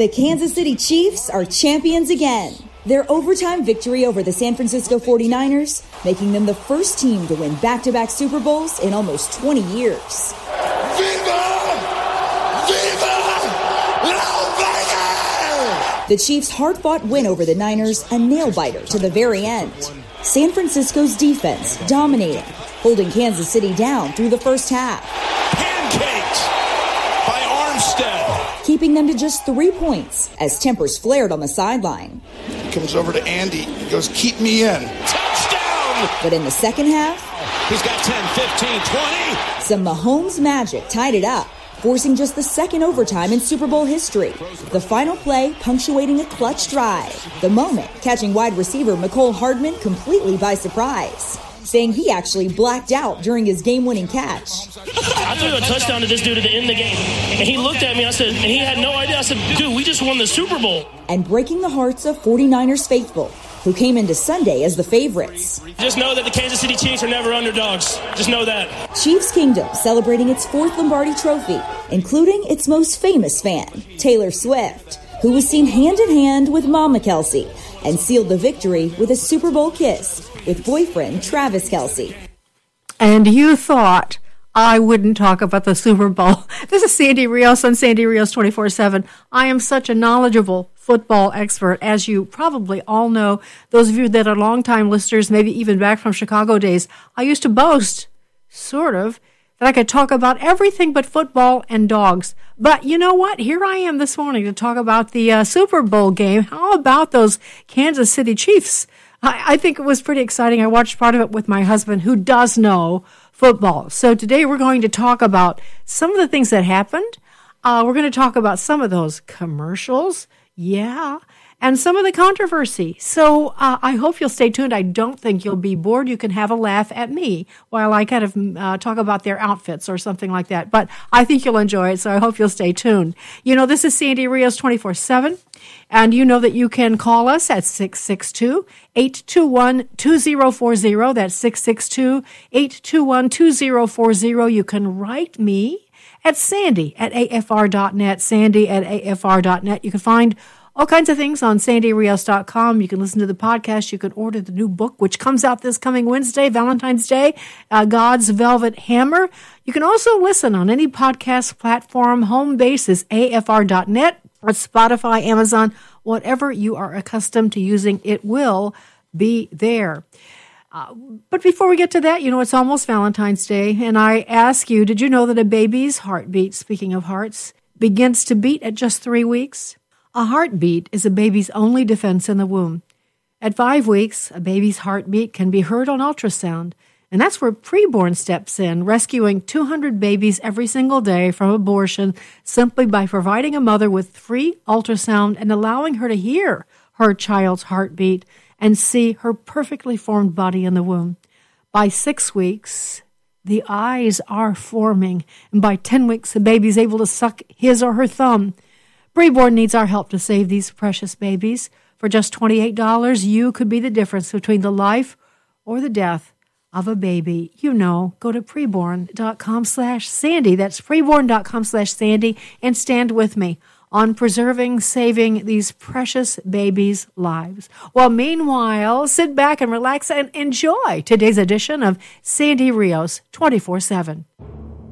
The Kansas City Chiefs are champions again. Their overtime victory over the San Francisco 49ers, making them the first team to win back to back Super Bowls in almost 20 years. Viva! Viva! The Chiefs' hard fought win over the Niners, a nail biter to the very end. San Francisco's defense dominating, holding Kansas City down through the first half. Pancakes by Armstead. Keeping them to just three points as tempers flared on the sideline. He Comes over to Andy. He goes, Keep me in. Touchdown. But in the second half, he's got 10, 15, 20. Some Mahomes magic tied it up forcing just the second overtime in Super Bowl history. The final play punctuating a clutch drive. The moment catching wide receiver Mecole Hardman completely by surprise saying he actually blacked out during his game winning catch. I threw a touchdown to this dude at the end of the game. And he looked at me, I said, and he had no idea. I said, dude, we just won the Super Bowl. And breaking the hearts of 49ers faithful, who came into Sunday as the favorites. Just know that the Kansas City Chiefs are never underdogs. Just know that. Chiefs Kingdom celebrating its fourth Lombardi trophy, including its most famous fan, Taylor Swift, who was seen hand in hand with Mama Kelce and sealed the victory with a Super Bowl kiss with boyfriend Travis Kelce. And you thought I wouldn't talk about the Super Bowl. This is Sandy Rios on Sandy Rios 24 7. I am such a knowledgeable football expert, as you probably all know. Those of you that are longtime listeners, maybe even back from Chicago days, I used to boast, sort of, that I could talk about everything but football and dogs. But you know what? Here I am this morning to talk about the uh, Super Bowl game. How about those Kansas City Chiefs? I, I think it was pretty exciting. I watched part of it with my husband, who does know football. So today we're going to talk about some of the things that happened. Uh, we're going to talk about some of those commercials. Yeah and some of the controversy. So uh, I hope you'll stay tuned. I don't think you'll be bored. You can have a laugh at me while I kind of uh, talk about their outfits or something like that. But I think you'll enjoy it, so I hope you'll stay tuned. You know, this is Sandy Rios 24 7. And you know that you can call us at 662 821 2040. That's 662 821 2040. You can write me at sandy at afr.net. Sandy at afr.net. You can find all kinds of things on sandyrios.com. You can listen to the podcast. You can order the new book, which comes out this coming Wednesday, Valentine's Day, uh, God's Velvet Hammer. You can also listen on any podcast platform. Home base is afr.net or Spotify, Amazon, whatever you are accustomed to using, it will be there. Uh, but before we get to that, you know, it's almost Valentine's Day, and I ask you, did you know that a baby's heartbeat, speaking of hearts, begins to beat at just three weeks? A heartbeat is a baby's only defense in the womb. At five weeks, a baby's heartbeat can be heard on ultrasound, and that's where preborn steps in, rescuing 200 babies every single day from abortion simply by providing a mother with free ultrasound and allowing her to hear her child's heartbeat and see her perfectly formed body in the womb. By six weeks, the eyes are forming, and by 10 weeks, the baby is able to suck his or her thumb. Preborn needs our help to save these precious babies. For just $28, you could be the difference between the life or the death of a baby. You know, go to preborn.com slash Sandy. That's preborn.com slash Sandy and stand with me on preserving, saving these precious babies' lives. Well, meanwhile, sit back and relax and enjoy today's edition of Sandy Rios 24 7.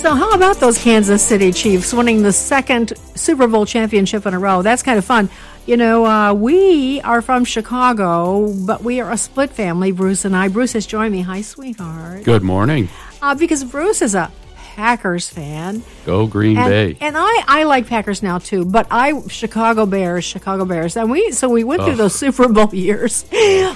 So, how about those Kansas City Chiefs winning the second Super Bowl championship in a row? That's kind of fun. You know, uh, we are from Chicago, but we are a split family, Bruce and I. Bruce has joined me. Hi, sweetheart. Good morning. Uh, because Bruce is a Packers fan. Go Green and, Bay. And I, I like Packers now too, but I Chicago Bears, Chicago Bears, and we so we went through those Super Bowl years,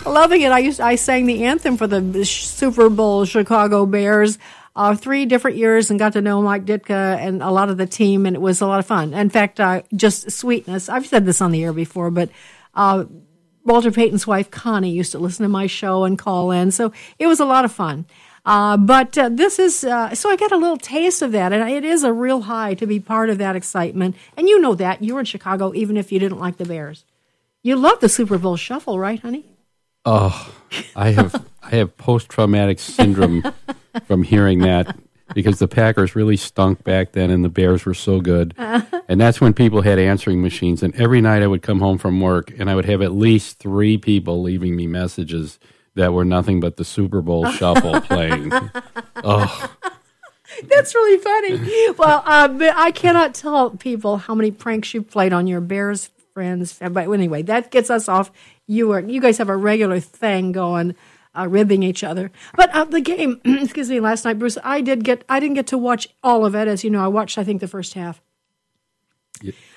loving it. I used I sang the anthem for the Super Bowl Chicago Bears. Uh, three different years and got to know Mike Ditka and a lot of the team, and it was a lot of fun. In fact, uh, just sweetness. I've said this on the air before, but uh, Walter Payton's wife Connie used to listen to my show and call in, so it was a lot of fun. Uh, but uh, this is uh, so I got a little taste of that, and it is a real high to be part of that excitement. And you know that you were in Chicago, even if you didn't like the Bears. You love the Super Bowl shuffle, right, honey? Oh, I have I have post traumatic syndrome from hearing that because the Packers really stunk back then, and the Bears were so good. And that's when people had answering machines. And every night I would come home from work, and I would have at least three people leaving me messages that were nothing but the Super Bowl shuffle playing. Oh. That's really funny. Well, uh, I cannot tell people how many pranks you've played on your Bears friends. But anyway, that gets us off. You are you guys have a regular thing going, uh, ribbing each other. But uh, the game, excuse me, last night, Bruce, I did get I didn't get to watch all of it. As you know, I watched I think the first half.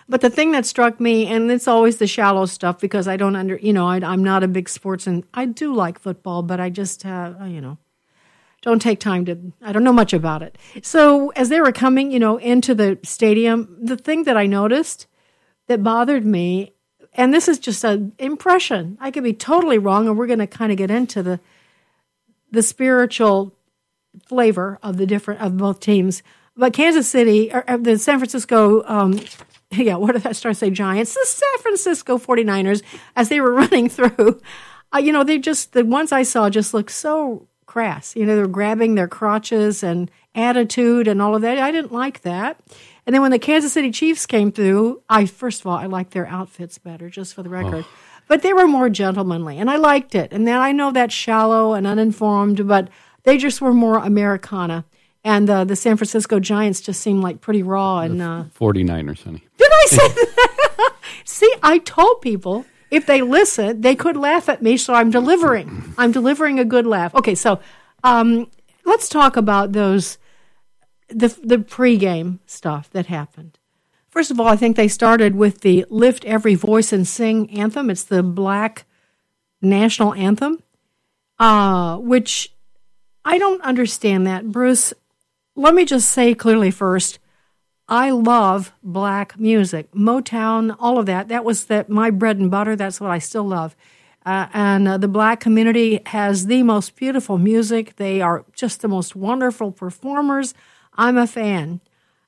But the thing that struck me, and it's always the shallow stuff because I don't under, you know, I, am not a big sports, and I do like football, but I just, uh, you know, don't take time to. I don't know much about it. So as they were coming, you know, into the stadium, the thing that I noticed that bothered me, and this is just an impression. I could be totally wrong, and we're going to kind of get into the the spiritual flavor of the different of both teams. But Kansas City, or, or the San Francisco um, yeah, what did I start to say? Giants, the San Francisco 49ers, as they were running through, uh, you know, they just, the ones I saw just looked so crass. You know, they're grabbing their crotches and attitude and all of that. I didn't like that. And then when the Kansas City Chiefs came through, I, first of all, I liked their outfits better, just for the record. Oh. But they were more gentlemanly, and I liked it. And then I know that's shallow and uninformed, but they just were more Americana and uh, the San Francisco Giants just seemed like pretty raw and uh, 49ers, honey. Did I say that? See, I told people if they listen, they could laugh at me, so I'm delivering. I'm delivering a good laugh. Okay, so um, let's talk about those the the pregame stuff that happened. First of all, I think they started with the "Lift Every Voice and Sing" anthem. It's the Black national anthem, uh, which I don't understand that, Bruce let me just say clearly first, I love black music, Motown, all of that. That was that my bread and butter. That's what I still love. Uh, and uh, the black community has the most beautiful music. They are just the most wonderful performers. I'm a fan.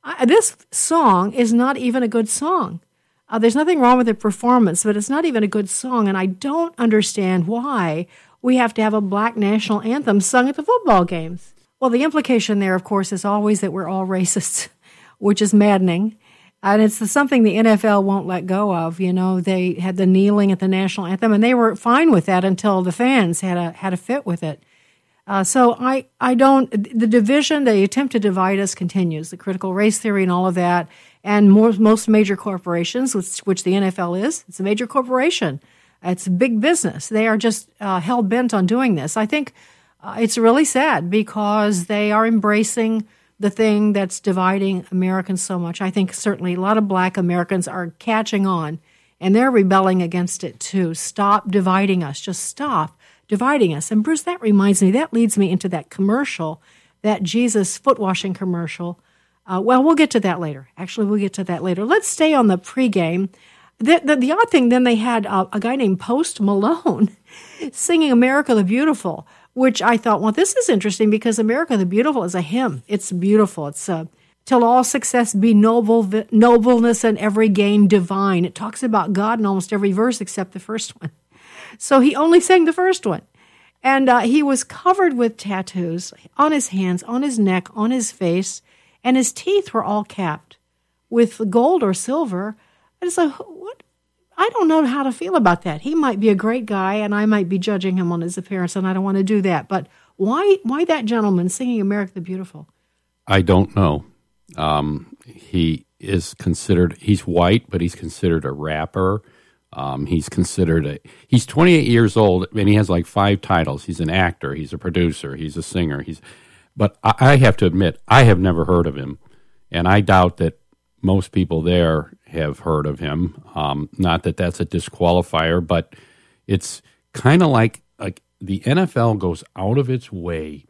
I, this song is not even a good song. Uh, there's nothing wrong with the performance, but it's not even a good song. And I don't understand why we have to have a black national anthem sung at the football games. Well, the implication there, of course, is always that we're all racists, which is maddening. And it's something the NFL won't let go of. You know, they had the kneeling at the national anthem, and they were fine with that until the fans had a had a fit with it. Uh, so I I don't the division, the attempt to divide us continues. The critical race theory and all of that, and more, most major corporations, which, which the NFL is, it's a major corporation. It's big business. They are just uh, hell bent on doing this. I think uh, it's really sad because they are embracing the thing that's dividing Americans so much. I think certainly a lot of black Americans are catching on and they're rebelling against it too. Stop dividing us. Just stop dividing us. And Bruce, that reminds me, that leads me into that commercial, that Jesus foot washing commercial. Uh, well, we'll get to that later. Actually, we'll get to that later. Let's stay on the pregame. The, the, the odd thing, then they had uh, a guy named Post Malone singing America the Beautiful which I thought, well, this is interesting because America the Beautiful is a hymn. It's beautiful. It's uh, till all success be noble, nobleness and every gain divine. It talks about God in almost every verse except the first one. So he only sang the first one. And uh, he was covered with tattoos on his hands, on his neck, on his face, and his teeth were all capped with gold or silver. And so, what I don't know how to feel about that. He might be a great guy, and I might be judging him on his appearance, and I don't want to do that. But why, why that gentleman singing "America the Beautiful"? I don't know. Um, he is considered. He's white, but he's considered a rapper. Um, he's considered a. He's 28 years old, and he has like five titles. He's an actor. He's a producer. He's a singer. He's but I, I have to admit, I have never heard of him, and I doubt that most people there have heard of him. Um, not that that's a disqualifier, but it's kind of like like the NFL goes out of its way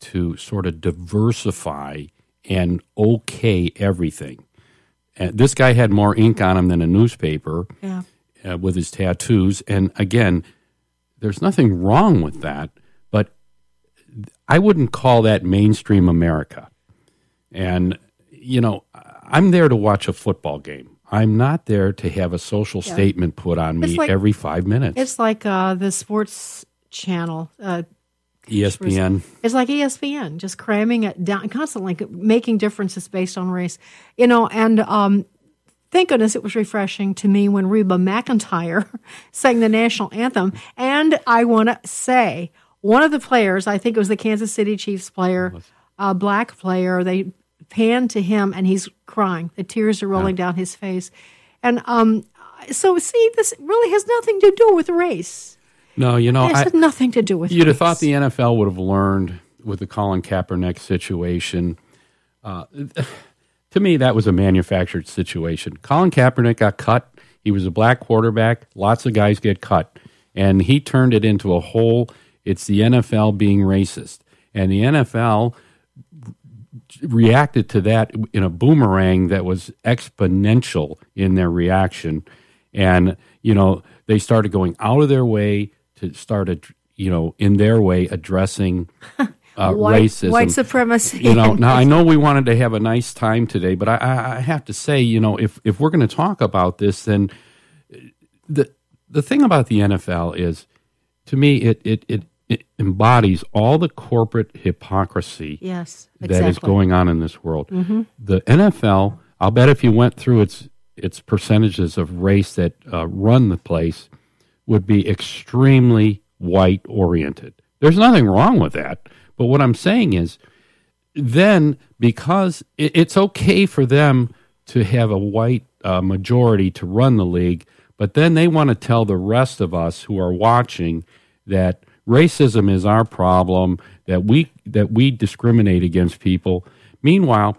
to sort of diversify and okay everything. And this guy had more ink on him than a newspaper Yeah. Uh, with his tattoos. And again, there's nothing wrong with that, but I wouldn't call that mainstream America. And, you know, I'm there to watch a football game. I'm not there to have a social Yeah. statement put on me like- every five minutes. It's like uh, the sports channel. Uh, ESPN. It's like ESPN, just cramming it down, constantly making differences based on race. You know, and um, thank goodness it was refreshing to me when Reba McEntire sang the national anthem. And I want to say, one of the players, I think it was the Kansas City Chiefs player, a black player, they panned to him and he's crying. The tears are rolling down his face. And um, so, see, this really has nothing to do with race. No, you know, it I, nothing to do with You'd have thought the NFL would have learned with the Colin Kaepernick situation. Uh, to me, that was a manufactured situation. Colin Kaepernick got cut. He was a black quarterback. Lots of guys get cut. And he turned it into a whole it's the NFL being racist. And the NFL reacted to that in a boomerang that was exponential in their reaction. And, you know, they started going out of their way to start, ad- you know, in their way addressing uh, White- racism. white supremacy. You know, now I know we wanted to have a nice time today, but I, I, have to say, you know, if, if we're going to talk about this, then the, the thing about the NFL is, to me, it, it, it, it embodies all the corporate hypocrisy Yes, exactly. that is going on in this world. Mhm. The NFL, I'll bet if you went through its its percentages of race that uh, run the place, would be extremely white oriented. There's nothing wrong with that, but what I'm saying is, then because it, it's okay for them to have a white uh, majority to run the league, but then they want to tell the rest of us who are watching that racism is our problem, that we that we discriminate against people. Meanwhile,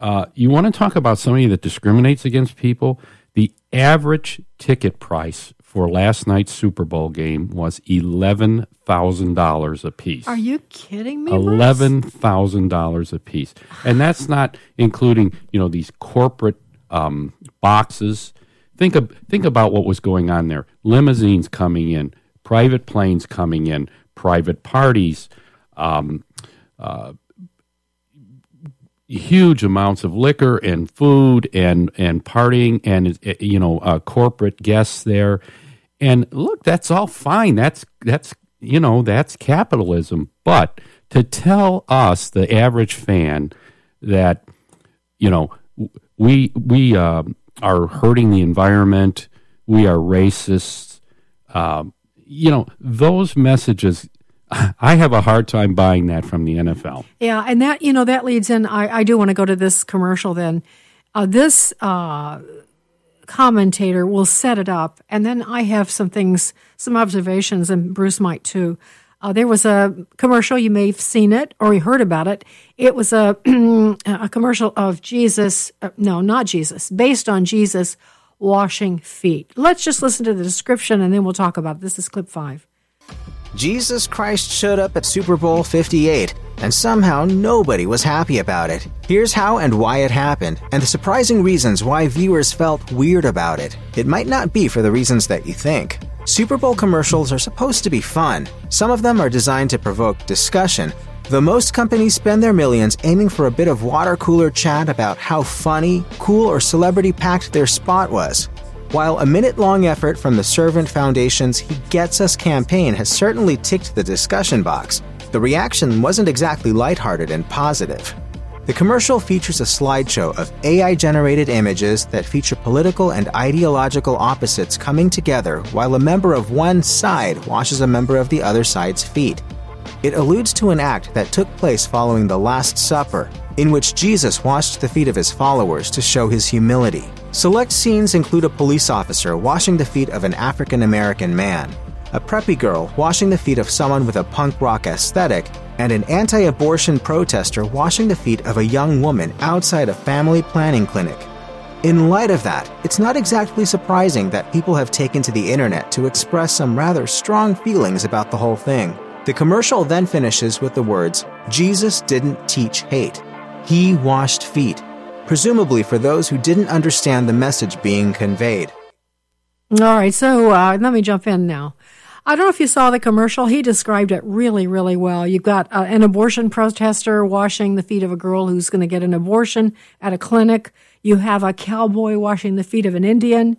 uh, you want to talk about somebody that discriminates against people? The average ticket price for last night's Super Bowl game was eleven thousand dollars a piece. Are you kidding me? Eleven thousand dollars a piece, and that's not including you know these corporate um, boxes. Think of think about what was going on there: limousines coming in, private planes coming in, private parties, um, uh, huge amounts of liquor and food and and partying and you know uh, corporate guests there. And look, that's all fine. That's that's you know that's capitalism. But to tell us, the average fan, that you know we we uh, are hurting the environment, we are racists. Um, you know those messages. I have a hard time buying that from the NFL. Yeah, and that you know that leads in. I, I do want to go to this commercial. Then, uh, this uh, commentator will set it up, and then I have some things, some observations, and Bruce might too. Uh, there was a commercial. You may have seen it or you heard about it. It was a a commercial of Jesus. Uh, no, not Jesus. Based on Jesus washing feet. Let's just listen to the description, and then we'll talk about it. This is clip five. Jesus Christ showed up at Super Bowl 58, and somehow nobody was happy about it. Here's how and why it happened, and the surprising reasons why viewers felt weird about it. It might not be for the reasons that you think. Super Bowl commercials are supposed to be fun. Some of them are designed to provoke discussion, though most companies spend their millions aiming for a bit of water cooler chat about how funny, cool, or celebrity packed their spot was. While a minute long effort from the Servant Foundation's He Gets Us campaign has certainly ticked the discussion box, the reaction wasn't exactly lighthearted and positive. The commercial features a slideshow of AI generated images that feature political and ideological opposites coming together while a member of one side washes a member of the other side's feet. It alludes to an act that took place following the Last Supper, in which Jesus washed the feet of his followers to show his humility. Select scenes include a police officer washing the feet of an African American man, a preppy girl washing the feet of someone with a punk rock aesthetic, and an anti abortion protester washing the feet of a young woman outside a family planning clinic. In light of that, it's not exactly surprising that people have taken to the internet to express some rather strong feelings about the whole thing. The commercial then finishes with the words Jesus didn't teach hate, he washed feet, presumably for those who didn't understand the message being conveyed. All right, so uh, let me jump in now. I don't know if you saw the commercial. He described it really, really well. You've got uh, an abortion protester washing the feet of a girl who's going to get an abortion at a clinic. You have a cowboy washing the feet of an Indian.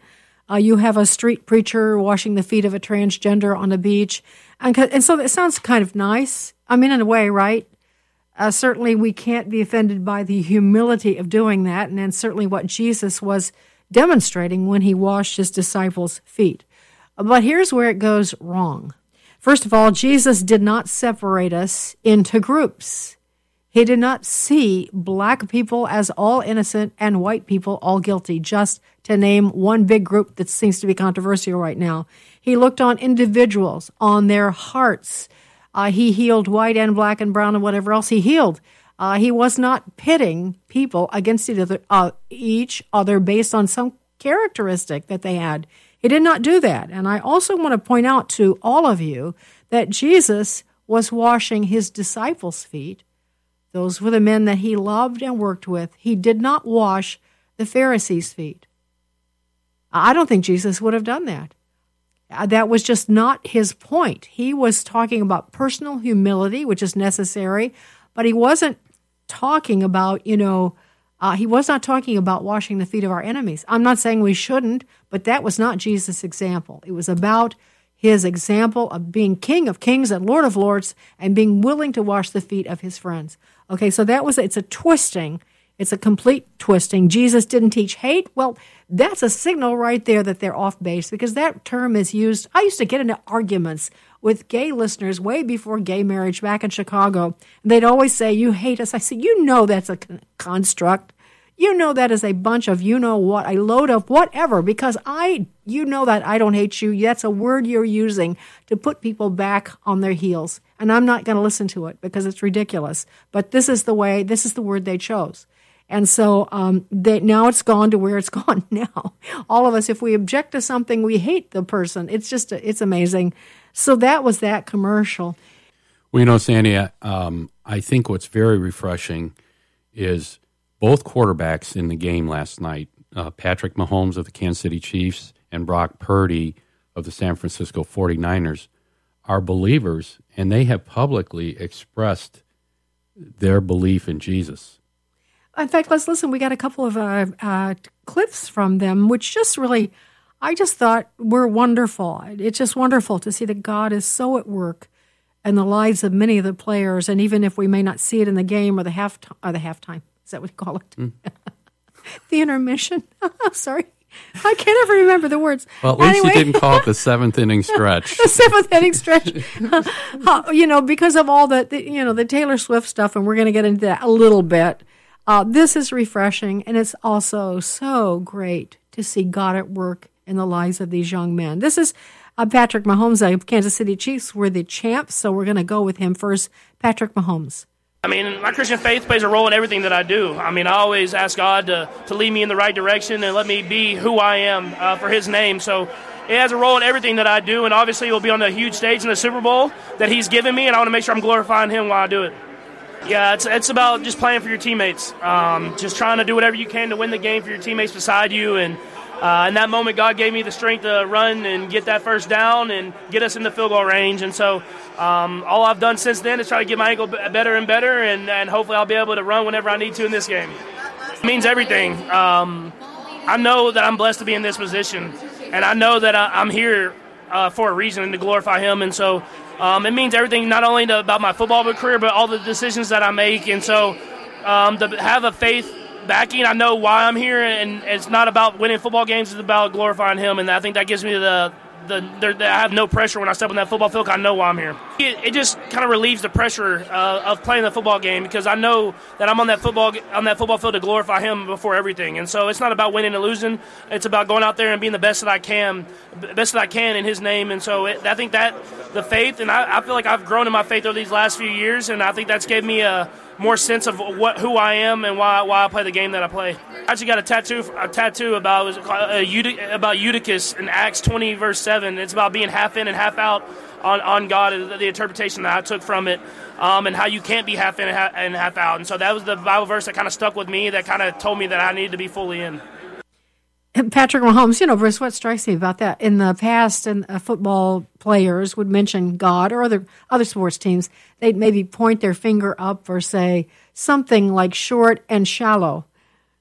Uh, you have a street preacher washing the feet of a transgender on a beach. And, and so it sounds kind of nice. I mean, in a way, right? Uh, certainly, we can't be offended by the humility of doing that. And then, certainly, what Jesus was demonstrating when he washed his disciples' feet. But here's where it goes wrong. First of all, Jesus did not separate us into groups. He did not see black people as all innocent and white people all guilty, just to name one big group that seems to be controversial right now. He looked on individuals, on their hearts. Uh, he healed white and black and brown and whatever else he healed. Uh, he was not pitting people against each other, uh, each other based on some characteristic that they had. He did not do that. And I also want to point out to all of you that Jesus was washing his disciples' feet. Those were the men that he loved and worked with. He did not wash the Pharisees' feet. I don't think Jesus would have done that. Uh, that was just not his point. He was talking about personal humility, which is necessary, but he wasn't talking about, you know, uh, he was not talking about washing the feet of our enemies. I'm not saying we shouldn't, but that was not Jesus' example. It was about his example of being King of Kings and Lord of Lords and being willing to wash the feet of his friends. Okay, so that was it's a twisting. It's a complete twisting. Jesus didn't teach hate. Well, that's a signal right there that they're off base because that term is used. I used to get into arguments with gay listeners way before gay marriage back in Chicago. They'd always say, You hate us. I said, You know that's a construct. You know that is a bunch of you know what, a load of whatever, because I, you know that I don't hate you. That's a word you're using to put people back on their heels. And I'm not going to listen to it because it's ridiculous. But this is the way, this is the word they chose. And so um, they, now it's gone to where it's gone now. All of us, if we object to something, we hate the person. It's just, it's amazing. So that was that commercial. Well, you know, Sandy, um, I think what's very refreshing is both quarterbacks in the game last night, uh, Patrick Mahomes of the Kansas City Chiefs and Brock Purdy of the San Francisco 49ers, are believers and they have publicly expressed their belief in Jesus. In fact, let's listen. We got a couple of uh, uh, clips from them, which just really, I just thought were wonderful. It's just wonderful to see that God is so at work in the lives of many of the players, and even if we may not see it in the game or the half or the halftime, is that what you call it? Mm. the intermission. Sorry. I can't ever remember the words. Well, at least anyway. you didn't call it the seventh inning stretch. the seventh inning stretch. uh, you know, because of all the, the, you know, the Taylor Swift stuff, and we're going to get into that a little bit. Uh, this is refreshing, and it's also so great to see God at work in the lives of these young men. This is uh, Patrick Mahomes of Kansas City Chiefs. We're the champs, so we're going to go with him first. Patrick Mahomes. I mean, my Christian faith plays a role in everything that I do. I mean, I always ask God to, to lead me in the right direction and let me be who I am uh, for His name. So it has a role in everything that I do, and obviously, it will be on the huge stage in the Super Bowl that He's given me, and I want to make sure I'm glorifying Him while I do it. Yeah, it's, it's about just playing for your teammates, um, just trying to do whatever you can to win the game for your teammates beside you, and uh, in that moment, God gave me the strength to run and get that first down and get us in the field goal range. And so, um, all I've done since then is try to get my ankle better and better, and, and hopefully, I'll be able to run whenever I need to in this game. It means everything. Um, I know that I'm blessed to be in this position, and I know that I, am here uh, for a reason and to glorify Him. And so, um, it means everything not only to, about my football career, but all the decisions that I make. And so, um, to have a faith backing. I know why I'm here, and it's not about winning football games. It's about glorifying Him, and I think that gives me the the, the I have no pressure when I step on that football field. I know why I'm here. It, it just kind of relieves the pressure uh, of playing the football game because I know that I'm on that football on that football field to glorify Him before everything. And so it's not about winning and losing. It's about going out there and being the best that I can, best that I can in His name. And so it, I think that the faith, and I, I feel like I've grown in my faith over these last few years, and I think that's gave me a more sense of what who I am and why why I play the game that I play. I actually got a tattoo a tattoo about uh, about Eutychus in Acts 20 verse 7. It's about being half in and half out on, on God the interpretation that I took from it, um, and how you can't be half in and half out. And so that was the Bible verse that kind of stuck with me. That kind of told me that I needed to be fully in. Patrick Mahomes, you know, Bruce, what strikes me about that in the past, and uh, football players would mention God or other other sports teams, they'd maybe point their finger up or say something like short and shallow,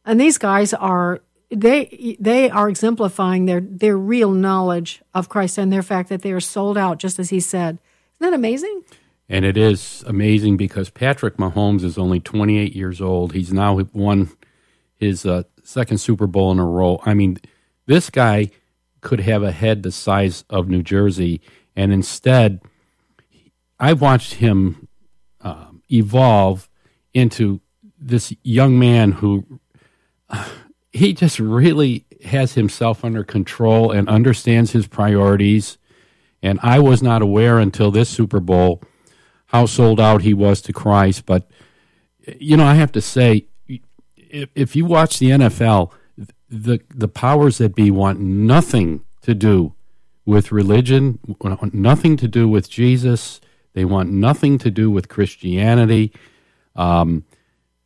and these guys are they they are exemplifying their their real knowledge of Christ and their fact that they are sold out, just as he said. Isn't that amazing? And it is amazing because Patrick Mahomes is only 28 years old. He's now won his uh, second Super Bowl in a row. I mean, this guy could have a head the size of New Jersey, and instead, I've watched him um, evolve into this young man who uh, he just really has himself under control and understands his priorities. And I was not aware until this Super Bowl how sold out he was to Christ. But, you know, I have to say, if, if you watch the NFL, the the powers that be want nothing to do with religion, nothing to do with Jesus. They want nothing to do with Christianity. Um,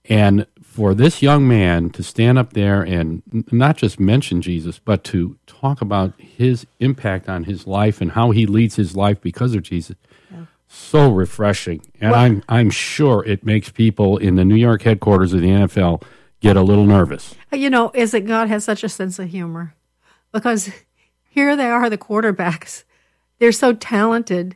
and for this young man to stand up there and not just mention Jesus, but to talk about his impact on his life and how he leads his life because of Jesus, yeah. so refreshing. And well, I'm I'm sure it makes people in the New York headquarters of the NFL get a little nervous. You know, is that God has such a sense of humor because here they are, the quarterbacks. They're so talented.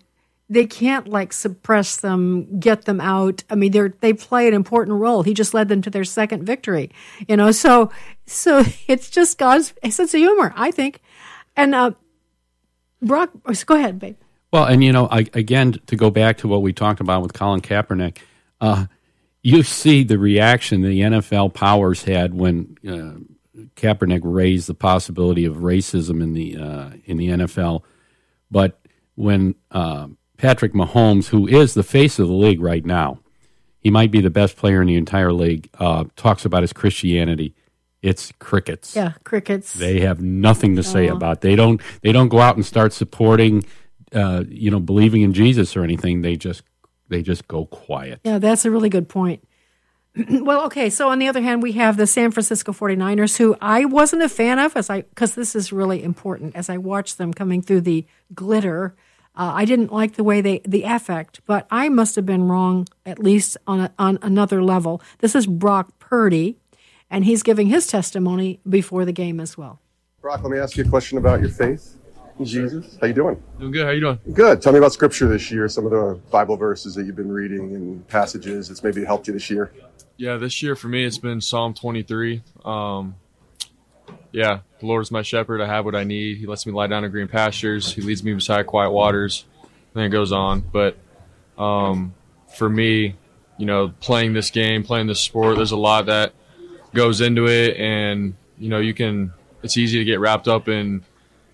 They can't like suppress them, get them out. I mean, they're they play an important role. He just led them to their second victory. You know, so so it's just God's sense of humor, I think. And uh, Brock, go ahead, babe. Well, and you know, I, again, to go back to what we talked about with Colin Kaepernick, uh, you see the reaction the NFL powers had when uh, Kaepernick raised the possibility of racism in the uh, in the NFL, but when uh, Patrick Mahomes, who is the face of the league right now, he might be the best player in the entire league, uh, talks about his Christianity. It's crickets. Yeah, crickets. They have nothing to say about. They don't. They don't go out and start supporting, uh, you know, believing in Jesus or anything. They just they just go quiet. Yeah, that's a really good point. well, okay. So on the other hand, we have the San Francisco 49ers, who I wasn't a fan of, as I because this is really important. As I watched them coming through the glitter, uh, I didn't like the way they the affect, but I must have been wrong at least on a, on another level. This is Brock Purdy, and he's giving his testimony before the game as well. Brock, let me ask you a question about your faith. Jesus. How you doing? Doing good. How you doing? Good. Tell me about scripture this year, some of the Bible verses that you've been reading and passages that's maybe helped you this year. Yeah, this year for me it's been Psalm 23. Um, yeah, the Lord is my shepherd. I have what I need. He lets me lie down in green pastures. He leads me beside quiet waters. And then it goes on. But um, for me, you know, playing this game, playing this sport, there's a lot that goes into it, and you know, you can. It's easy to get wrapped up in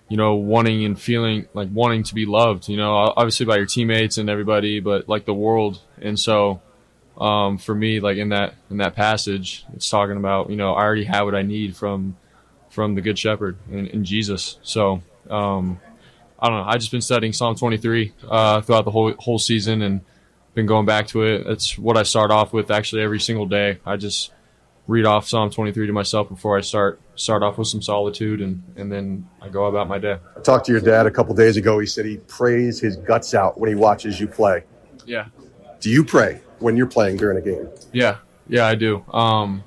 you know, wanting and feeling like wanting to be loved, you know, obviously by your teammates and everybody, but like the world. And so, um, for me, like in that, in that passage, it's talking about, you know, I already have what I need from, from the good shepherd and, Jesus. So, um, I don't know. I just been studying Psalm 23, uh, throughout the whole, whole season and been going back to it. It's what I start off with actually every single day. I just, read off Psalm 23 to myself before I start start off with some solitude and and then I go about my day. I talked to your dad a couple days ago. He said he prays his guts out when he watches you play. Yeah. Do you pray when you're playing during a game? Yeah. Yeah, I do. Um,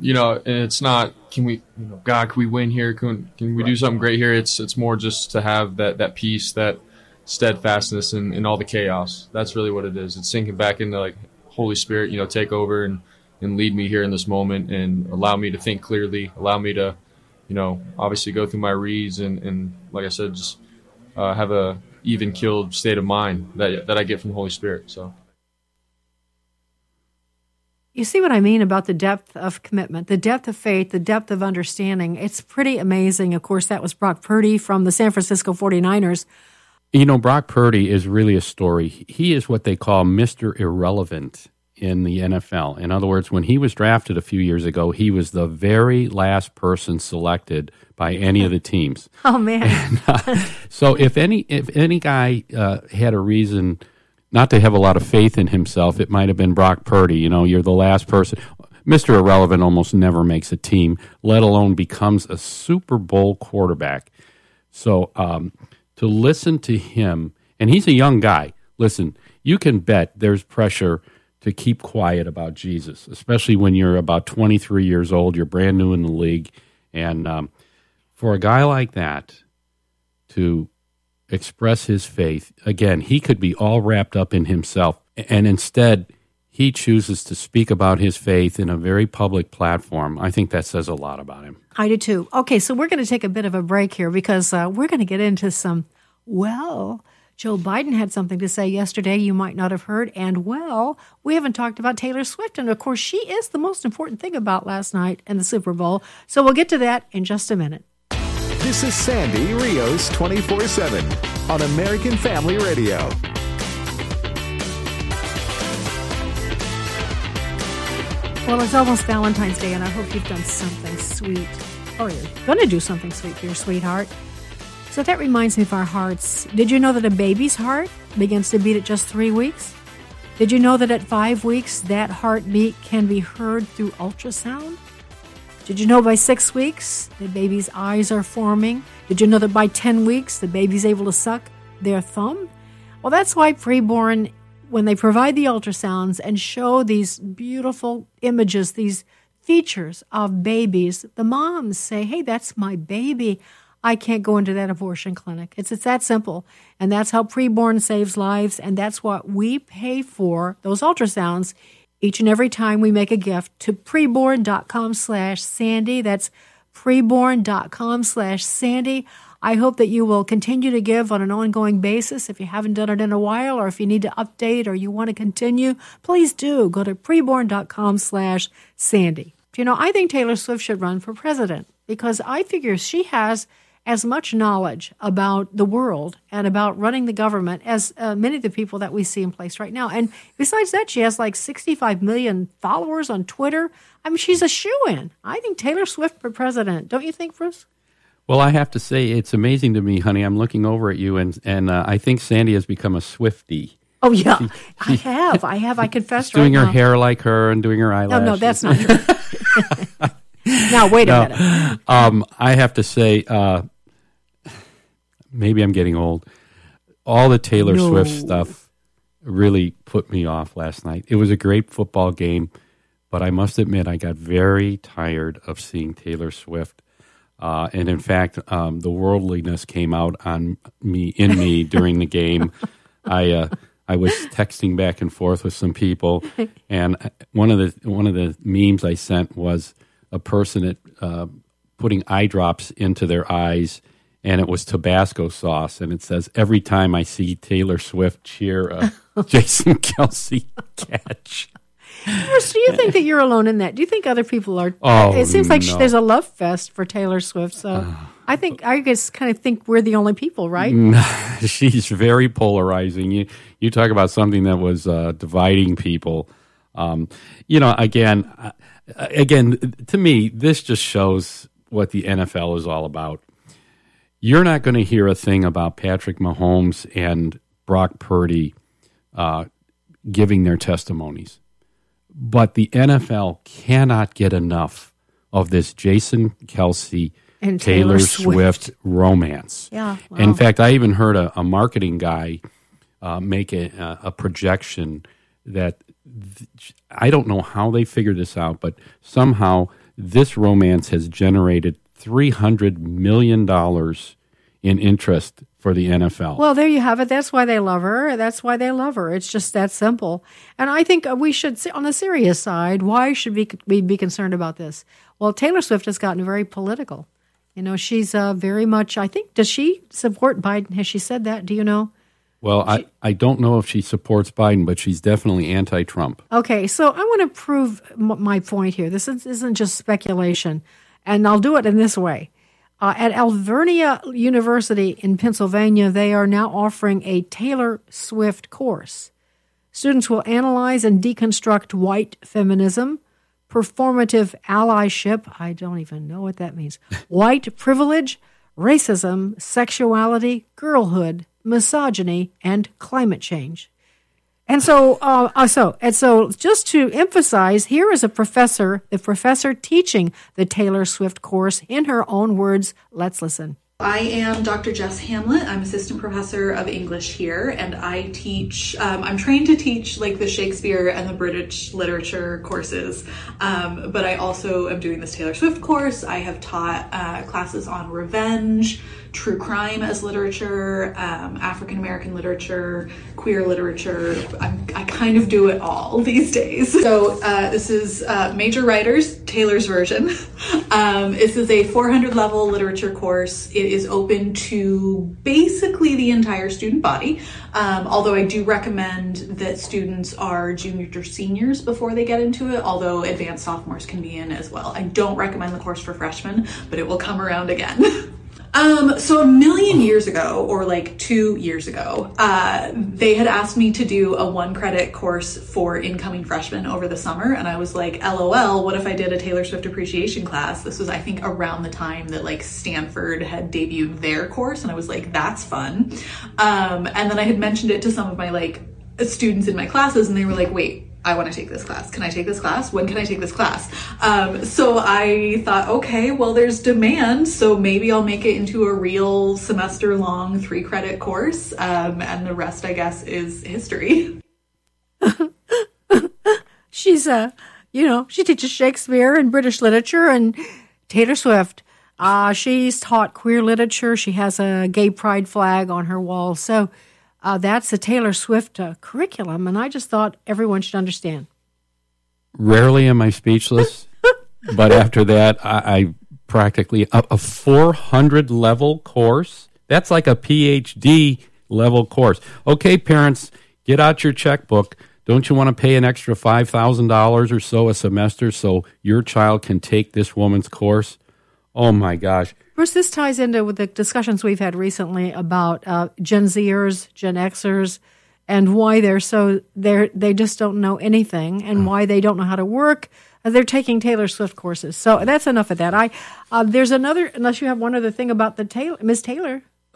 you know, and it's not can we you know God can we win here? Can can we do something great here? It's it's more just to have that that peace, that steadfastness in, in all the chaos. That's really what it is. It's sinking back into like Holy Spirit, you know, take over and and lead me here in this moment and allow me to think clearly, allow me to, you know, obviously go through my reads and, and like I said, just uh, have a even keeled state of mind that that I get from the Holy Spirit. So. You see what I mean about the depth of commitment, the depth of faith, the depth of understanding. It's pretty amazing. Of course, that was Brock Purdy from the San Francisco 49ers. You know, Brock Purdy is really a story. He is what they call Mr. Irrelevant in the NFL. In other words, when he was drafted a few years ago, he was the very last person selected by any of the teams. Oh man! And, uh, so if any if any guy uh, had a reason not to have a lot of faith in himself, it might have been Brock Purdy. You know, you're the last person. Mr. Irrelevant almost never makes a team, let alone becomes a Super Bowl quarterback. So um, to listen to him, and he's a young guy. Listen, you can bet there's pressure to keep quiet about Jesus, especially when you're about 23 years old, you're brand new in the league, and um, for a guy like that to express his faith, again, he could be all wrapped up in himself, and instead he chooses to speak about his faith in a very public platform. I think that says a lot about him. I do too. Okay, so we're going to take a bit of a break here because uh, we're going to get into some, well, Joe Biden had something to say yesterday you might not have heard. And well, we haven't talked about Taylor Swift. And of course, she is the most important thing about last night and the Super Bowl. So we'll get to that in just a minute. This is Sandy Rios 24 7 on American Family Radio. Well, it's almost Valentine's Day, and I hope you've done something sweet. Or you're going to do something sweet for your sweetheart. So that reminds me of our hearts. Did you know that a baby's heart begins to beat at just three weeks? Did you know that at five weeks, that heartbeat can be heard through ultrasound? Did you know by six weeks, the baby's eyes are forming? Did you know that by 10 weeks, the baby's able to suck their thumb? Well, that's why preborn, when they provide the ultrasounds and show these beautiful images, these features of babies, the moms say, hey, that's my baby. I can't go into that abortion clinic. It's, it's that simple. And that's how preborn saves lives. And that's what we pay for, those ultrasounds, each and every time we make a gift to preborn.com slash Sandy. That's preborn.com slash Sandy. I hope that you will continue to give on an ongoing basis. If you haven't done it in a while, or if you need to update or you want to continue, please do go to preborn.com slash Sandy. You know, I think Taylor Swift should run for president because I figure she has as much knowledge about the world and about running the government as uh, many of the people that we see in place right now. And besides that, she has like 65 million followers on Twitter. I mean, she's a shoe in. I think Taylor Swift for president. Don't you think, Bruce? Well, I have to say, it's amazing to me, honey. I'm looking over at you, and, and uh, I think Sandy has become a Swiftie. Oh yeah, she, I have. I have. I confess. doing right her now. hair like her and doing her eyelashes. No, no, that's not true. now wait a No, minute. Um, I have to say, uh, maybe I'm getting old. All the Taylor No. Swift stuff really put me off last night. It was a great football game, but I must admit I got very tired of seeing Taylor Swift. Uh, and in fact, um, the worldliness came out on me in me during the game. I uh, I was texting back and forth with some people, and one of the one of the memes I sent was a person at, uh, putting eye drops into their eyes, and it was Tabasco sauce, and it says every time I see Taylor Swift cheer a Jason Kelce catch. Bruce, do you think that you're alone in that? Do you think other people are? Oh, it seems like no. there's a love fest for Taylor Swift. So I think I guess kind of think we're the only people, right? She's very polarizing. You you talk about something that was uh, dividing people. Um, you know, again, uh, again, to me, this just shows what the NFL is all about. You're not going to hear a thing about Patrick Mahomes and Brock Purdy uh, giving their testimonies, but the NFL cannot get enough of this Jason Kelce And Taylor, Taylor Swift. Swift. romance. Yeah, In fact, I even heard a, a marketing guy uh, make a, a projection that th- I don't know how they figured this out, but somehow this romance has generated three hundred million dollars in interest for the NFL. Well, there you have it. That's why they love her. That's why they love her. It's just that simple. And I think we should, see- on the serious side, why should we, we be concerned about this? Well, Taylor Swift has gotten very political. You know, she's uh, very much, I think, does she support Biden? Has she said that? Do you know? Well, I, I don't know if she supports Biden, but she's definitely anti Trump. Okay, so I want to prove m- my point here. This isn't just speculation, and I'll do it in this way. Uh, at Alvernia University in Pennsylvania, they are now offering a Taylor Swift course. Students will analyze and deconstruct white feminism, performative allyship, I don't even know what that means, white privilege, racism, sexuality, girlhood, misogyny, and climate change. And so, uh, uh, so, and so, just to emphasize, here is a professor, the professor teaching the Taylor Swift course in her own words. Let's listen. I am Dr. Jess Hamlet. I'm assistant professor of English here, and I teach. Um, I'm trained to teach like the Shakespeare and the British literature courses, um, but I also am doing this Taylor Swift course. I have taught uh, classes on revenge, true crime as literature, um, African American literature, queer literature. I'm, i kind of do it all these days. So uh, this is uh, Major Writers, Taylor's version. Um, this is a 400 level literature course. It is open to basically the entire student body, um, although I do recommend that students are juniors or seniors before they get into it, although advanced sophomores can be in as well. I don't recommend the course for freshmen, but it will come around again. Um, so a million years ago, or like two years ago, uh, they had asked me to do a one credit course for incoming freshmen over the summer, and I was like, "LOL, what if I did a Taylor Swift appreciation class?" This was, I think, around the time that like Stanford had debuted their course, and I was like, "That's fun." Um, and then I had mentioned it to some of my like students in my classes, and they were like, "Wait." I want to take this class. Can I take this class? When can I take this class? Um, so I thought, okay, well, there's demand, so maybe I'll make it into a real semester long three credit course, um, and the rest, I guess, is history. She's a, you know, she teaches Shakespeare and British literature and Taylor Swift. Uh, she's taught queer literature. She has a gay pride flag on her wall. So, uh, that's the Taylor Swift uh, curriculum, and I just thought everyone should understand. Rarely am I speechless, but after that, I, I practically a, a 400 level course. That's like a PhD level course. Okay, parents, get out your checkbook. Don't you want to pay an extra $5,000 or so a semester so your child can take this woman's course? Oh my gosh. Bruce, this ties into with the discussions we've had recently about uh, Gen Zers, Gen Xers, and why they're so they they just don't know anything, and mm. why they don't know how to work. Uh, they're taking Taylor Swift courses. So that's enough of that. I uh, there's another. Unless you have one other thing about the Taylor, Miss Taylor.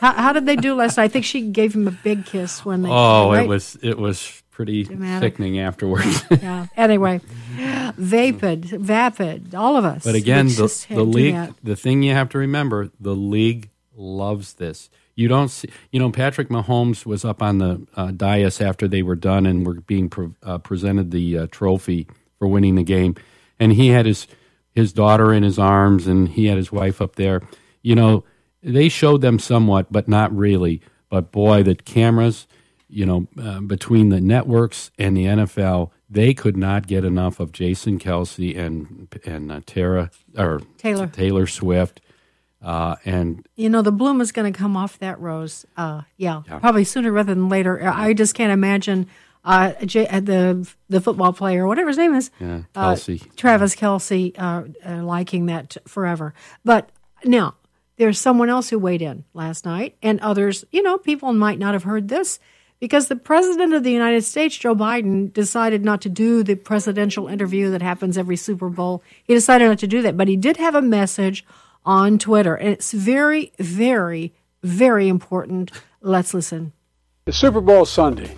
how, how, did they do last night? I think she gave him a big kiss when they. Oh, right? it was it was pretty Dramatic. sickening afterwards. yeah. Anyway, vapid, vapid, all of us. But again, the, the league, the thing you have to remember, the league loves this. You don't see, you know, Patrick Mahomes was up on the uh, dais after they were done and were being pre- uh, presented the uh, trophy for winning the game, and he had his his daughter in his arms and he had his wife up there. You know, they showed them somewhat, but not really. But boy, the cameras you know, uh, between the networks and the NFL, they could not get enough of Jason Kelce and and uh, Tara or Taylor Taylor Swift. Uh, and you know the bloom is going to come off that rose. Uh, yeah, yeah, probably sooner rather than later. I just can't imagine uh, J- uh, the the football player, whatever his name is, yeah, Kelce, Travis Kelce, liking that forever. But now there's someone else who weighed in last night, and others. You know, people might not have heard this because the president of the United States, Joe Biden, decided not to do the presidential interview that happens every Super Bowl. He decided not to do that, but he did have a message on Twitter, and it's very, very, very important. Let's listen. The Super Bowl Sunday.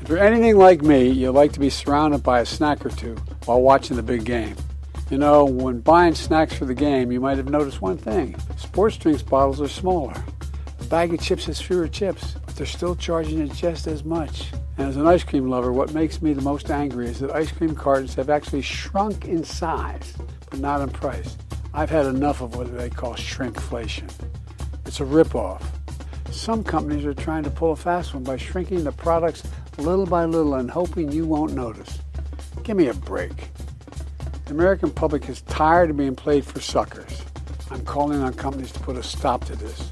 If you're anything like me, you like to be surrounded by a snack or two while watching the big game. You know, when buying snacks for the game, you might have noticed one thing sports drinks bottles are smaller. A bag of chips has fewer chips but they're still charging it just as much. And as an ice cream lover, what makes me the most angry is that ice cream cartons have actually shrunk in size, but not in price. I've had enough of what they call shrinkflation. It's a ripoff. Some companies are trying to pull a fast one by shrinking the products little by little and hoping you won't notice. Give me a break. The American public is tired of being played for suckers. I'm calling on companies to put a stop to this.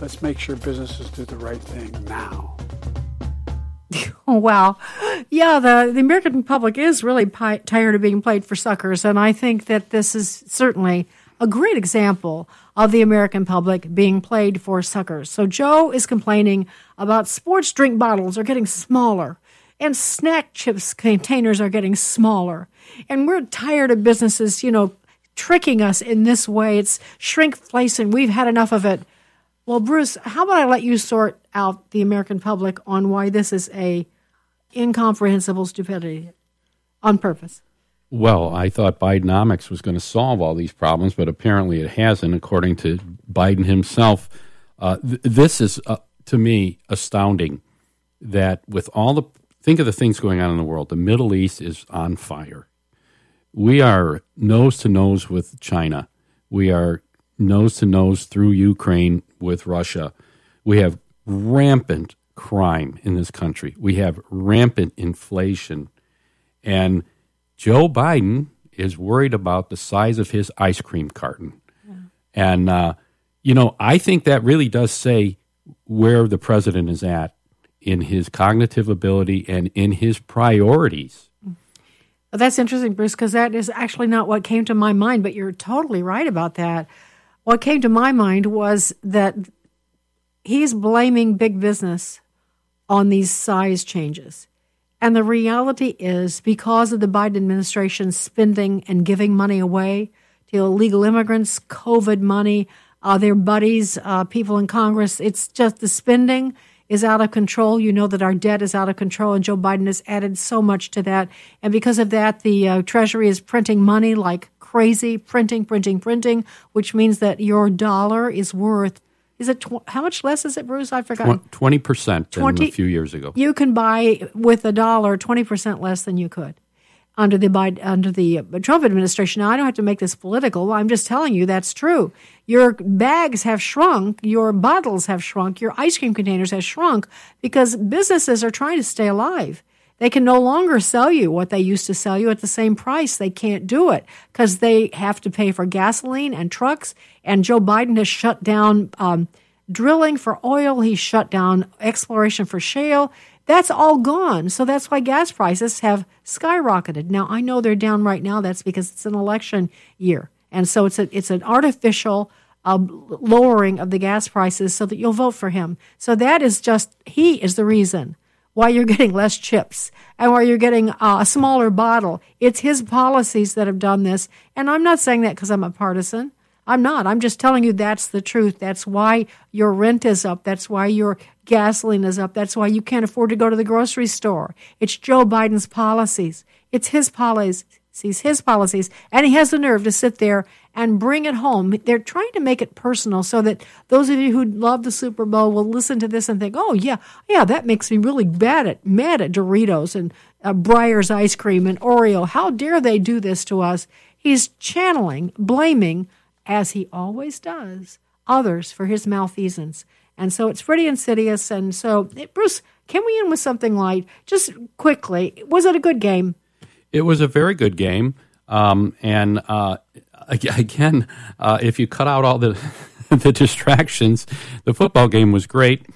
Let's make sure businesses do the right thing now. Oh, wow. Yeah, the, the American public is really pi- tired of being played for suckers. And I think that this is certainly a great example of the American public being played for suckers. So Joe is complaining about sports drink bottles are getting smaller and snack chips containers are getting smaller. And we're tired of businesses, you know, tricking us in this way. It's shrinkflation. We've had enough of it. Well, Bruce, how about I let you sort out the American public on why this is a incomprehensible stupidity on purpose? Well, I thought Bidenomics was going to solve all these problems, but apparently it hasn't, according to Biden himself. Uh, th- this is, uh, to me, astounding that with all the think of the things going on in the world, the Middle East is on fire. We are nose to nose with China. We are nose to nose through Ukraine with Russia. We have rampant crime in this country. We have rampant inflation. And Joe Biden is worried about the size of his ice cream carton. Yeah. And, uh, you know, I think that really does say where the president is at in his cognitive ability and in his priorities. Well, that's interesting, Bruce, because that is actually not what came to my mind, but you're totally right about that. What came to my mind was that he's blaming big business on these size changes. And the reality is, because of the Biden administration spending and giving money away to illegal immigrants, COVID money, uh, their buddies, uh, people in Congress, it's just the spending is out of control. You know that our debt is out of control, and Joe Biden has added so much to that. And because of that, the uh, Treasury is printing money like crazy, printing, printing, printing, which means that your dollar is worth. Is it tw- how much less is it, Bruce? I forgot. Twenty percent than a few years ago. You can buy with a dollar twenty percent less than you could under the under the Trump administration. Now, I don't have to make this political. I'm just telling you that's true. Your bags have shrunk, your bottles have shrunk, your ice cream containers have shrunk because businesses are trying to stay alive. They can no longer sell you what they used to sell you at the same price. They can't do it because they have to pay for gasoline and trucks. And Joe Biden has shut down um, drilling for oil. He's shut down exploration for shale. That's all gone. So that's why gas prices have skyrocketed. Now, I know they're down right now. That's because it's an election year. And so it's, a, it's an artificial uh, lowering of the gas prices so that you'll vote for him. So that is just, he is the reason why you're getting less chips and why you're getting a smaller bottle. It's his policies that have done this. And I'm not saying that because I'm a partisan. I'm not. I'm just telling you that's the truth. That's why your rent is up. That's why your gasoline is up. That's why you can't afford to go to the grocery store. It's Joe Biden's policies. It's his policies, his policies, and he has the nerve to sit there and bring it home. They're trying to make it personal so that those of you who love the Super Bowl will listen to this and think, "Oh yeah, yeah, that makes me really bad at mad at Doritos and uh, Breyers ice cream and Oreo. How dare they do this to us?" He's channeling, blaming as he always does, others for his malfeasance. And so it's pretty insidious. And so, Bruce, can we end with something light? Just quickly, was it a good game? It was a very good game. Um, and uh, again, uh, if you cut out all the the distractions, the football game was great.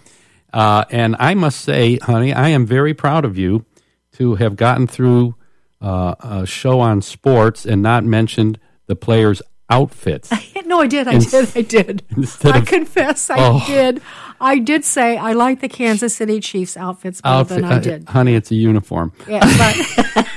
Uh, and I must say, honey, I am very proud of you to have gotten through uh, a show on sports and not mentioned the players' outfits. no, I did. I did. I did. I of, confess, I oh. did. I did say I like the Kansas City Chiefs outfits better Outfit, than I uh, did. Honey, it's a uniform. Yeah,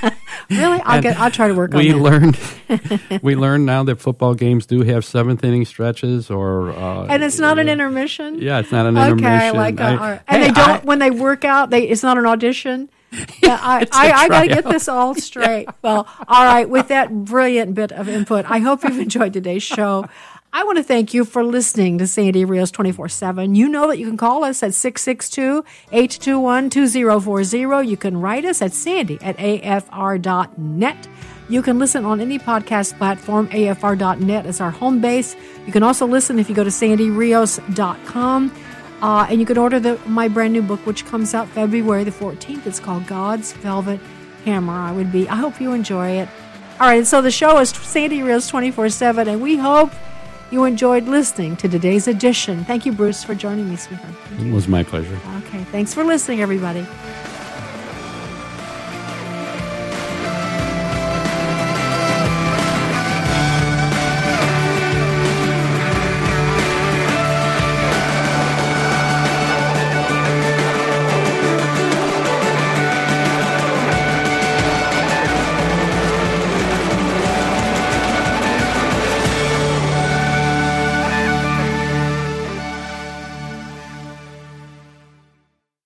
but really, I'll get. I'll try to work on. We learned. we learned now that football games do have seventh inning stretches, or uh, and it's not an intermission. Yeah, it's not an intermission. Okay, like, uh, I, and hey, they don't I, when they work out. They it's not an audition. Yeah, I, I, I got to get this all straight. yeah. Well, all right. With that brilliant bit of input, I hope you've enjoyed today's show. I want to thank you for listening to Sandy Rios 24 7. You know that you can call us at 662 821 2040. You can write us at sandy at afr.net. You can listen on any podcast platform. AFR.net is our home base. You can also listen if you go to sandyrios.com. Uh, and you can order the, my brand new book, which comes out February the 14th. It's called God's Velvet Hammer. I would be, I hope you enjoy it. All right, so the show is Sandy Rios 24 7, and we hope you enjoyed listening to today's edition. Thank you, Bruce, for joining me, sweetheart. It was my pleasure. Okay, thanks for listening, everybody.